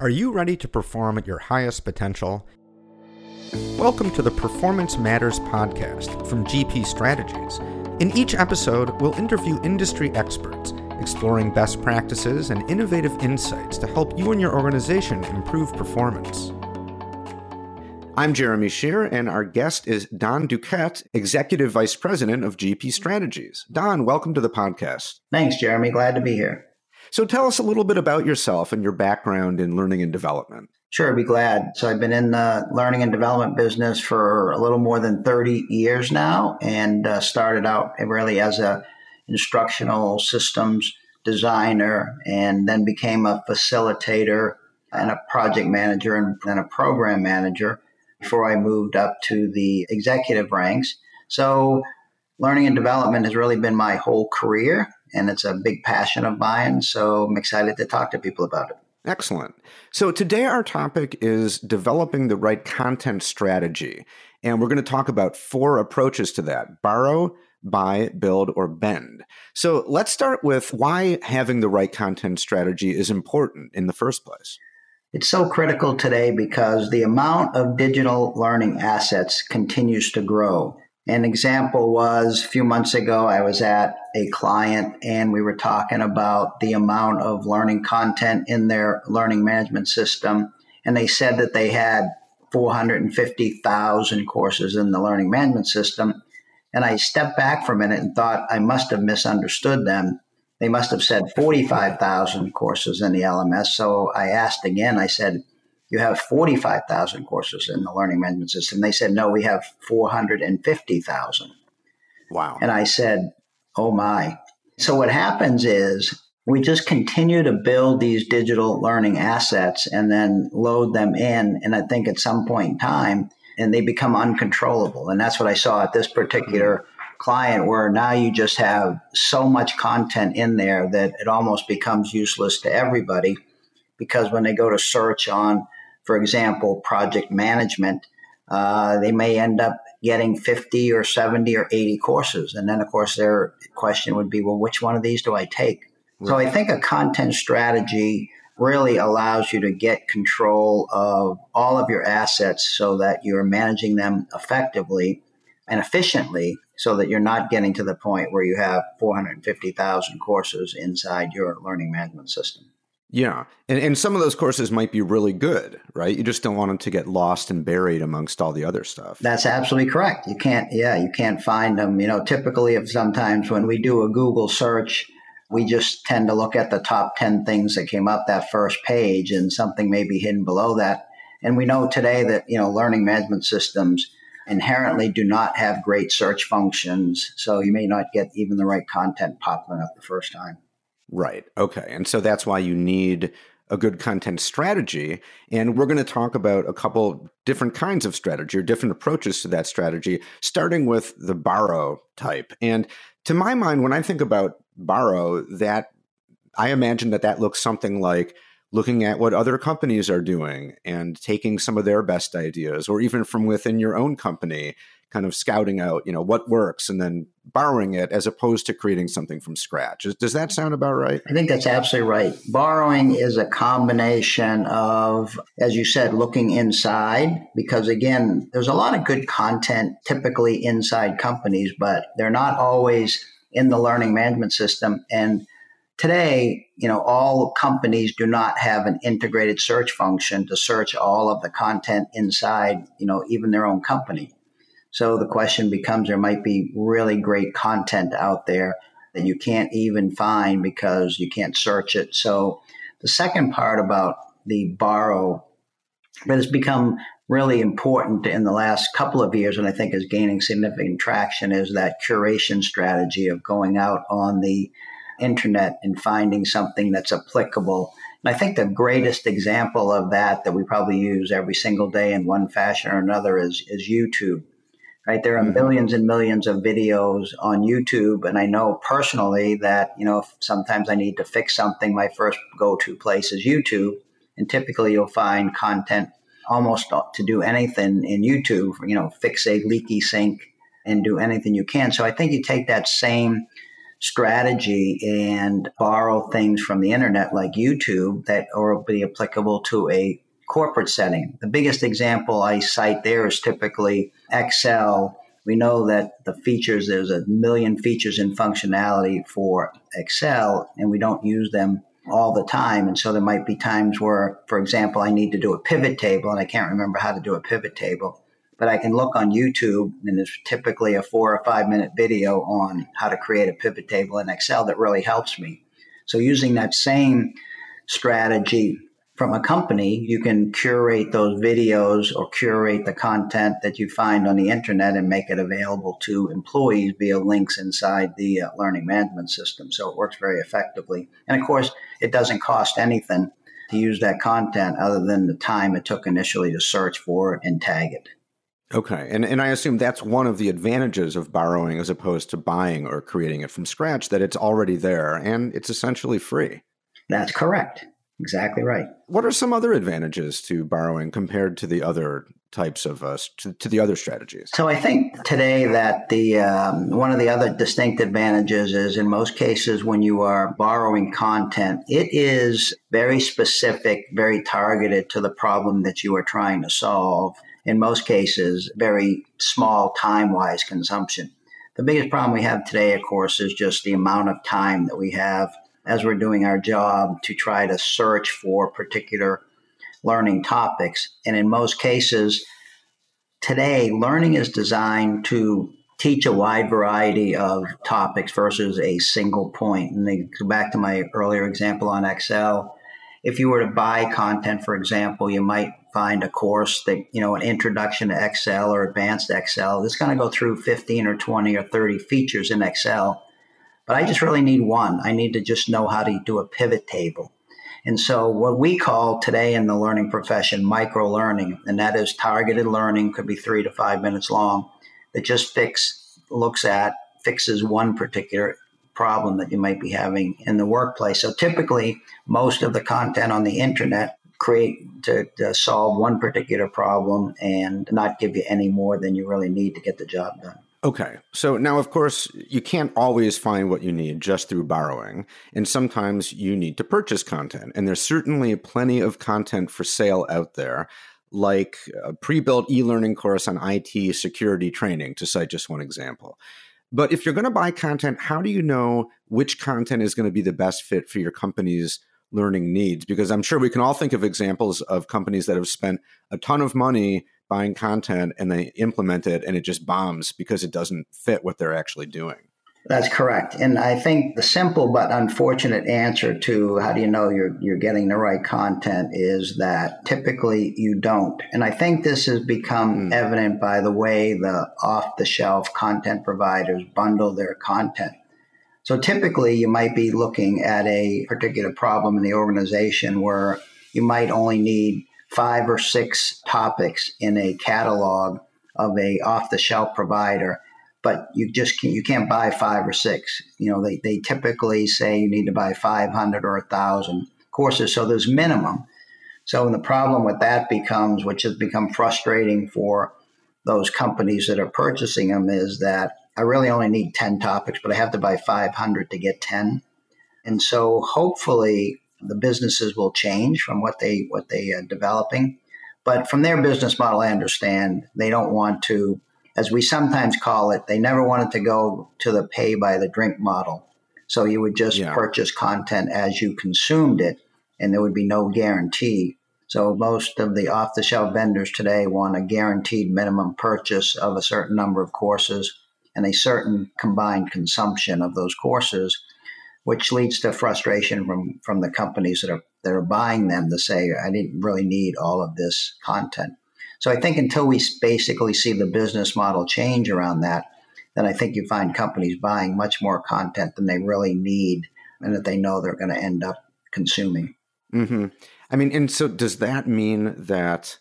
Are you ready to perform at your highest potential? Welcome to the Performance Matters podcast from GP Strategies. In each episode, we'll interview industry experts, exploring best practices and innovative insights to help you and your organization improve performance. I'm Jeremy Shear, and our guest is Don Duquette, Executive Vice President of GP Strategies. Don, welcome to the podcast. Thanks, Jeremy. Glad to be here. So tell us a little bit about yourself and your background in learning and development. Sure, I'd be glad. So I've been in the learning and development business for a little more than 30 years now and uh, started out really as a instructional systems designer and then became a facilitator and a project manager and then a program manager before I moved up to the executive ranks. So learning and development has really been my whole career and it's a big passion of mine. So I'm excited to talk to people about it. Excellent. So today our topic is developing the right content strategy. And we're going to talk about four approaches to that borrow, buy, build, or bend. So let's start with why having the right content strategy is important in the first place. It's so critical today because the amount of digital learning assets continues to grow. An example was a few months ago, I was at a client and we were talking about the amount of learning content in their learning management system. And they said that they had 450,000 courses in the learning management system. And I stepped back for a minute and thought I must have misunderstood them. They must have said 45,000 courses in the LMS. So I asked again, I said, you have 45,000 courses in the learning management system. They said, no, we have 450,000. Wow. And I said, oh my. So what happens is we just continue to build these digital learning assets and then load them in. And I think at some point in time, and they become uncontrollable. And that's what I saw at this particular client, where now you just have so much content in there that it almost becomes useless to everybody because when they go to search on for example, project management, uh, they may end up getting 50 or 70 or 80 courses. And then, of course, their question would be, well, which one of these do I take? Right. So I think a content strategy really allows you to get control of all of your assets so that you're managing them effectively and efficiently so that you're not getting to the point where you have 450,000 courses inside your learning management system. Yeah. And, and some of those courses might be really good, right? You just don't want them to get lost and buried amongst all the other stuff. That's absolutely correct. You can't, yeah, you can't find them. You know, typically, if sometimes when we do a Google search, we just tend to look at the top 10 things that came up that first page and something may be hidden below that. And we know today that, you know, learning management systems inherently do not have great search functions. So you may not get even the right content popping up the first time. Right. Okay. And so that's why you need a good content strategy. And we're going to talk about a couple different kinds of strategy or different approaches to that strategy, starting with the borrow type. And to my mind, when I think about borrow, that I imagine that that looks something like looking at what other companies are doing and taking some of their best ideas, or even from within your own company kind of scouting out, you know, what works and then borrowing it as opposed to creating something from scratch. Does that sound about right? I think that's absolutely right. Borrowing is a combination of, as you said, looking inside, because again, there's a lot of good content typically inside companies, but they're not always in the learning management system. And today, you know, all companies do not have an integrated search function to search all of the content inside, you know, even their own company. So the question becomes there might be really great content out there that you can't even find because you can't search it. So the second part about the borrow that has become really important in the last couple of years and I think is gaining significant traction is that curation strategy of going out on the internet and finding something that's applicable. And I think the greatest example of that that we probably use every single day in one fashion or another is, is YouTube right? There are mm-hmm. millions and millions of videos on YouTube. And I know personally that, you know, sometimes I need to fix something, my first go to place is YouTube. And typically you'll find content almost to do anything in YouTube, you know, fix a leaky sink and do anything you can. So I think you take that same strategy and borrow things from the internet like YouTube that will be applicable to a corporate setting. The biggest example I cite there is typically Excel. We know that the features, there's a million features and functionality for Excel, and we don't use them all the time. And so there might be times where, for example, I need to do a pivot table and I can't remember how to do a pivot table. But I can look on YouTube and there's typically a four or five minute video on how to create a pivot table in Excel that really helps me. So using that same strategy from a company, you can curate those videos or curate the content that you find on the internet and make it available to employees via links inside the uh, learning management system. So it works very effectively. And of course, it doesn't cost anything to use that content other than the time it took initially to search for it and tag it. Okay. And, and I assume that's one of the advantages of borrowing as opposed to buying or creating it from scratch, that it's already there and it's essentially free. That's correct. Exactly right. What are some other advantages to borrowing compared to the other types of uh, to, to, the other strategies? So I think today that the um, one of the other distinct advantages is in most cases when you are borrowing content, it is very specific, very targeted to the problem that you are trying to solve. In most cases, very small time wise consumption. The biggest problem we have today, of course, is just the amount of time that we have as we're doing our job to try to search for particular learning topics. And in most cases, today, learning is designed to teach a wide variety of topics versus a single point. And they go back to my earlier example on Excel. If you were to buy content, for example, you might find a course that, you know, an introduction to Excel or advanced Excel. It's going to go through 15 or 20 or 30 features in Excel but I just really need one. I need to just know how to do a pivot table. And so, what we call today in the learning profession micro learning, and that is targeted learning, could be three to five minutes long, that just fix, looks at, fixes one particular problem that you might be having in the workplace. So, typically, most of the content on the internet create to, to solve one particular problem and not give you any more than you really need to get the job done. Okay. So now, of course, you can't always find what you need just through borrowing. And sometimes you need to purchase content. And there's certainly plenty of content for sale out there, like a pre built e learning course on IT security training, to cite just one example. But if you're going to buy content, how do you know which content is going to be the best fit for your company's learning needs? Because I'm sure we can all think of examples of companies that have spent a ton of money buying content and they implement it and it just bombs because it doesn't fit what they're actually doing. That's correct. And I think the simple but unfortunate answer to how do you know you're, you're getting the right content is that typically you don't. And I think this has become mm. evident by the way the off the shelf content providers bundle their content. So typically you might be looking at a particular problem in the organization where you might only need five or six topics in a catalog of a off the shelf provider but you just can't, you can't buy five or six. You know they, they typically say you need to buy 500 or 1000 courses so there's minimum. So the problem with that becomes which has become frustrating for those companies that are purchasing them is that i really only need 10 topics but i have to buy 500 to get 10 and so hopefully the businesses will change from what they what they are developing. But from their business model, I understand they don't want to, as we sometimes call it, they never wanted to go to the pay by the drink model. So you would just yeah. purchase content as you consumed it, and there would be no guarantee. So most of the off the shelf vendors today want a guaranteed minimum purchase of a certain number of courses and a certain combined consumption of those courses which leads to frustration from from the companies that are that are buying them to say I didn't really need all of this content. So I think until we basically see the business model change around that, then I think you find companies buying much more content than they really need and that they know they're going to end up consuming. Mm-hmm. I mean, and so does that mean that?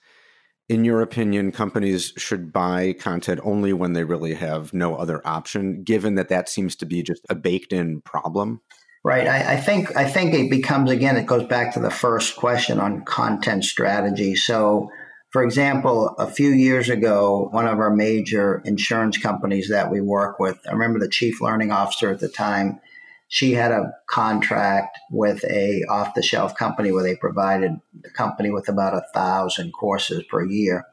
In your opinion, companies should buy content only when they really have no other option, given that that seems to be just a baked in problem? Right. I, I, think I think it becomes again. It goes back to the first question on content strategy. So For example, a few years ago, one of our major insurance companies that we work with, I remember the chief learning officer at the time, she had a contract with a off the shelf company where they provided the company with about a thousand courses per year.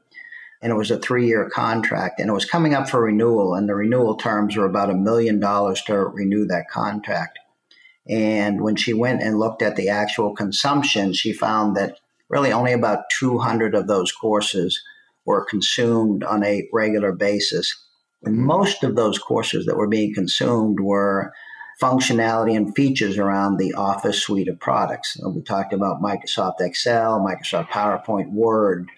And it was a three year contract and it was coming up for renewal and the renewal terms were about a million dollars to renew that contract. And when she went and looked at the actual consumption she found that really only about 200 of those courses were consumed on a regular basis. And most of those courses that were being consumed were functionality and features around the Office suite of products. We talked about Microsoft Excel, Microsoft PowerPoint, Word.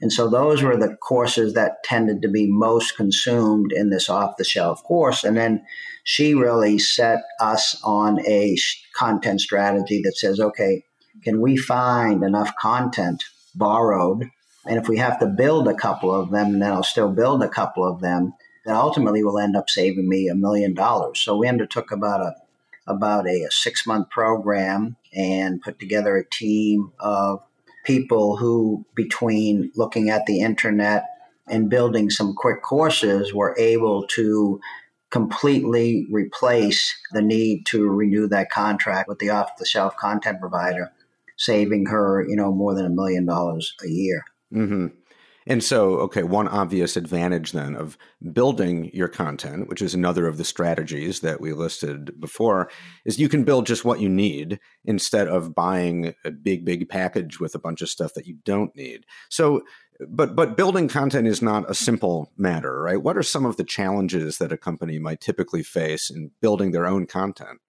And so those were the courses that tended to be most consumed in this off the shelf course. And then she really set us on a content strategy that says, okay, can we find enough content borrowed? And if we have to build a couple of them, then I'll still build a couple of them that ultimately will end up saving me a million dollars. So we undertook about a about a, a six month program and put together a team of people who, between looking at the internet and building some quick courses, were able to completely replace the need to renew that contract with the off the shelf content provider, saving her, you know, more than a million dollars a year. Mm-hmm. And so, okay, one obvious advantage then of building your content, which is another of the strategies that we listed before, is you can build just what you need instead of buying a big, big package with a bunch of stuff that you don't need. So, but but building content is not a simple matter, right? What are some of the challenges that a company might typically face in building their own content?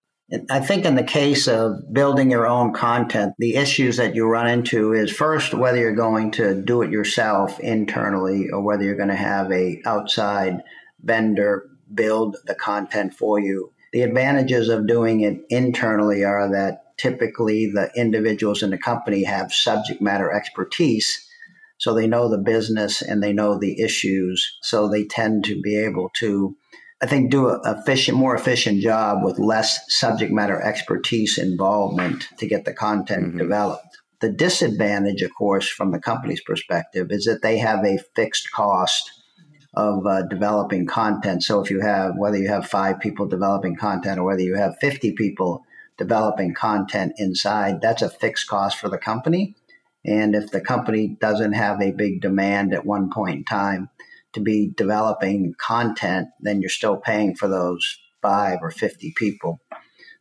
I think in the case of building your own content, the issues that you run into is first whether you're going to do it yourself internally or whether you're going to have a outside vendor build the content for you. The advantages of doing it internally are that typically the individuals in the company have subject matter expertise so they know the business and they know the issues so they tend to be able to I think, do a efficient, more efficient job with less subject matter expertise involvement to get the content mm-hmm. developed. The disadvantage, of course, from the company's perspective, is that they have a fixed cost of uh, developing content. So if you have, whether you have five people developing content or whether you have 50 people developing content inside, that's a fixed cost for the company. And if the company doesn't have a big demand at one point in time, to be developing content, then you're still paying for those five or 50 people.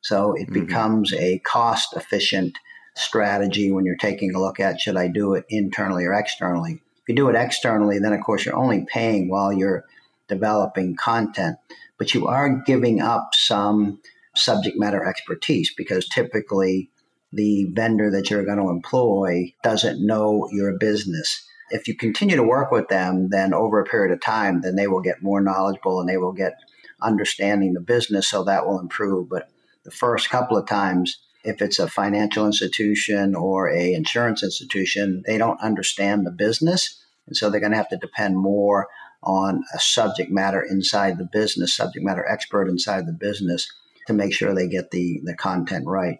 So it mm-hmm. becomes a cost efficient strategy when you're taking a look at should I do it internally or externally. If you do it externally, then of course you're only paying while you're developing content, but you are giving up some subject matter expertise because typically the vendor that you're going to employ doesn't know your business if you continue to work with them, then over a period of time, then they will get more knowledgeable and they will get understanding the business. So that will improve. But the first couple of times, if it's a financial institution or a insurance institution, they don't understand the business. And so they're going to have to depend more on a subject matter inside the business, subject matter expert inside the business to make sure they get the, the content right.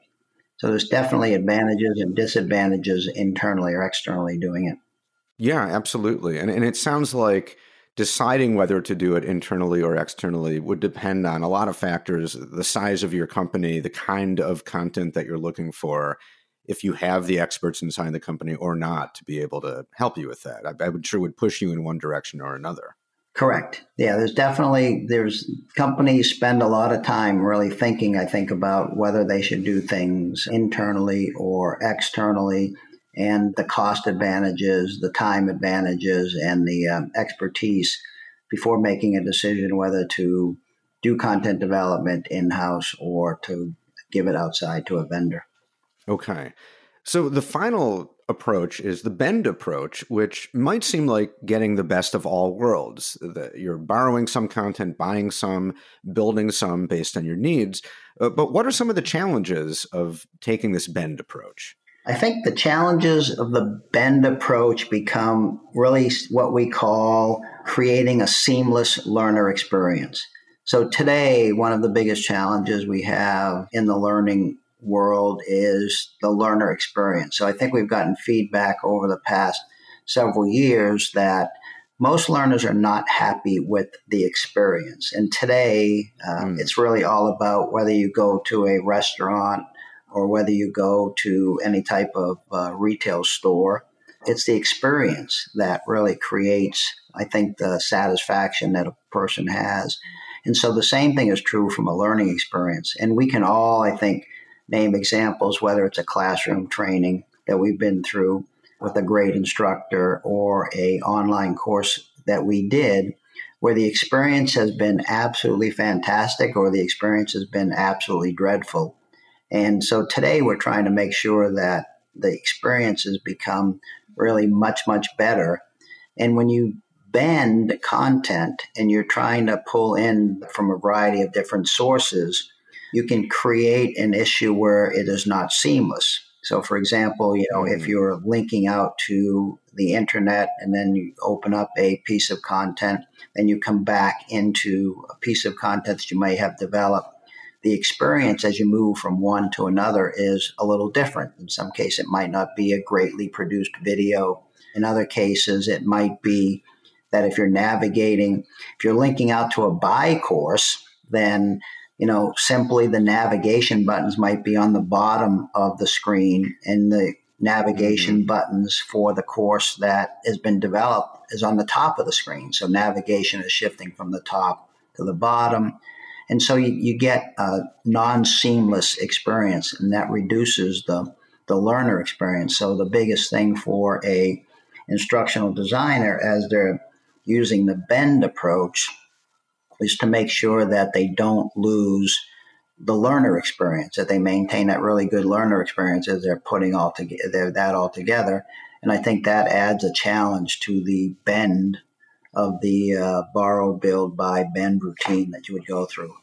So there's definitely advantages and disadvantages internally or externally doing it. Yeah, absolutely. And and it sounds like deciding whether to do it internally or externally would depend on a lot of factors, the size of your company, the kind of content that you're looking for, if you have the experts inside the company or not to be able to help you with that. I, I would sure would push you in one direction or another. Correct. Yeah, there's definitely there's companies spend a lot of time really thinking I think about whether they should do things internally or externally and the cost advantages, the time advantages, and the um, expertise before making a decision whether to do content development in house or to give it outside to a vendor. Okay. So the final approach is the bend approach, which might seem like getting the best of all worlds. You're borrowing some content, buying some, building some based on your needs. Uh, but what are some of the challenges of taking this bend approach? I think the challenges of the bend approach become really what we call creating a seamless learner experience. So today, one of the biggest challenges we have in the learning world is the learner experience. So I think we've gotten feedback over the past several years that most learners are not happy with the experience. And today, uh, mm. it's really all about whether you go to a restaurant or whether you go to any type of uh, retail store. It's the experience that really creates, I think, the satisfaction that a person has. And so the same thing is true from a learning experience. And we can all, I think, name examples, whether it's a classroom training that we've been through with a great instructor or a online course that we did where the experience has been absolutely fantastic or the experience has been absolutely dreadful. And so today we're trying to make sure that the experiences become really much, much better. And when you bend content and you're trying to pull in from a variety of different sources, you can create an issue where it is not seamless. So, for example, you know, if mm-hmm. you're linking out to the internet and then you open up a piece of content, then you come back into a piece of content that you may have developed. The experience as you move from one to another is a little different. In some cases, it might not be a greatly produced video. In other cases, it might be that if you're navigating, if you're linking out to a buy course, then you know, simply the navigation buttons might be on the bottom of the screen and the navigation mm-hmm. buttons for the course that has been developed is on the top of the screen. So navigation is shifting from the top to the bottom. And so you, you get a non seamless experience, and that reduces the, the learner experience. So the biggest thing for a instructional designer as they're using the bend approach is to make sure that they don't lose the learner experience, that they maintain that really good learner experience as they're putting all together that all together. And I think that adds a challenge to the bend of the uh, borrow, build, buy, bend routine that you would go through.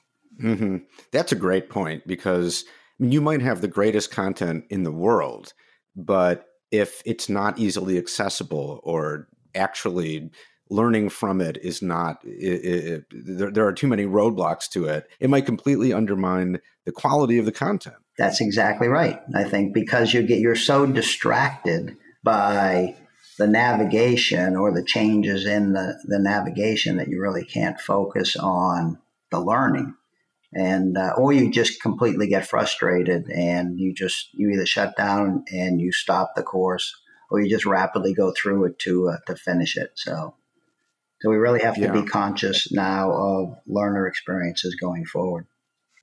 Mm-hmm. That's a great point because I mean, you might have the greatest content in the world, but if it's not easily accessible or actually learning from it is not it, it, there, there are too many roadblocks to it it might completely undermine the quality of the content that's exactly right i think because you get you're so distracted by the navigation or the changes in the, the navigation that you really can't focus on the learning and uh, or you just completely get frustrated and you just you either shut down and you stop the course or you just rapidly go through it to uh, to finish it so so we really have to yeah. be conscious now of learner experiences going forward.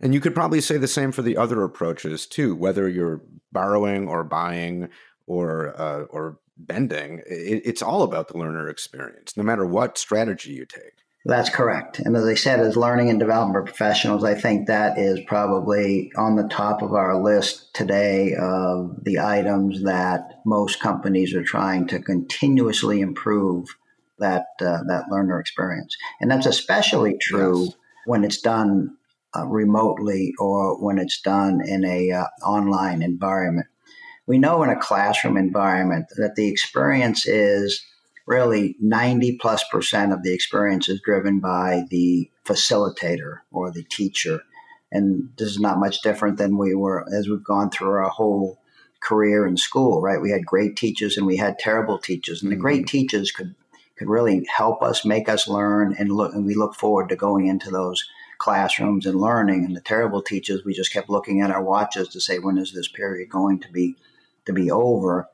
And you could probably say the same for the other approaches too, whether you're borrowing or buying or uh, or bending. It, it's all about the learner experience, no matter what strategy you take. That's correct. And as I said, as learning and development professionals, I think that is probably on the top of our list today of the items that most companies are trying to continuously improve that uh, that learner experience, and that's especially true yes. when it's done uh, remotely or when it's done in a uh, online environment. We know in a classroom environment that the experience is really 90 plus percent of the experience is driven by the facilitator or the teacher. And this is not much different than we were as we've gone through our whole career in school, right? We had great teachers and we had terrible teachers. And mm-hmm. the great teachers could could really help us, make us learn, and look. And we look forward to going into those classrooms and learning. And the terrible teachers, we just kept looking at our watches to say, when is this period going to be to be over?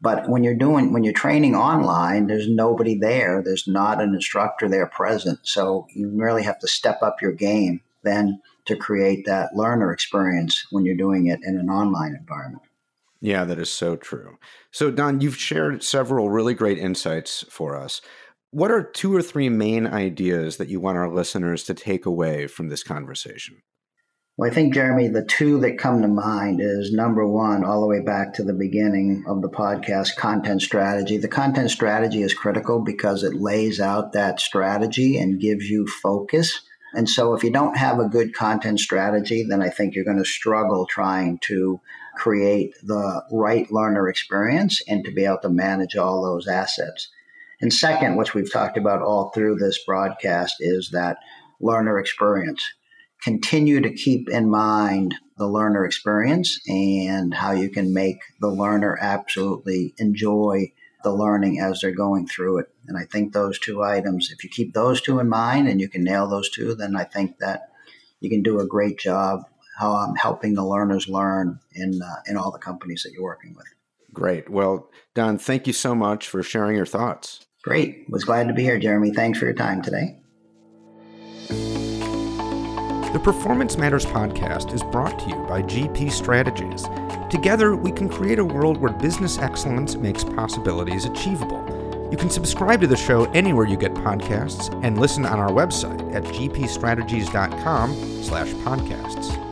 But when you're doing when you're training online, there's nobody there. There's not an instructor there present. So you really have to step up your game then to create that learner experience when you're doing it in an online environment. Yeah, that is so true. So, Don, you've shared several really great insights for us. What are two or three main ideas that you want our listeners to take away from this conversation? Well, I think, Jeremy, the two that come to mind is number one, all the way back to the beginning of the podcast, content strategy. The content strategy is critical because it lays out that strategy and gives you focus. And so, if you don't have a good content strategy, then I think you're going to struggle trying to create the right learner experience and to be able to manage all those assets. And second, which we've talked about all through this broadcast, is that learner experience. Continue to keep in mind the learner experience and how you can make the learner absolutely enjoy the learning as they're going through it. And I think those two items, if you keep those two in mind and you can nail those two, then I think that you can do a great job how I'm helping the learners learn in uh, in all the companies that you're working with. Great. Well, Don, thank you so much for sharing your thoughts. Great. Was glad to be here, Jeremy. Thanks for your time today. The Performance Matters podcast is brought to you by GP Strategies. Together, we can create a world where business excellence makes possibilities achievable. You can subscribe to the show anywhere you get podcasts and listen on our website at gpstrategies.com slash podcasts.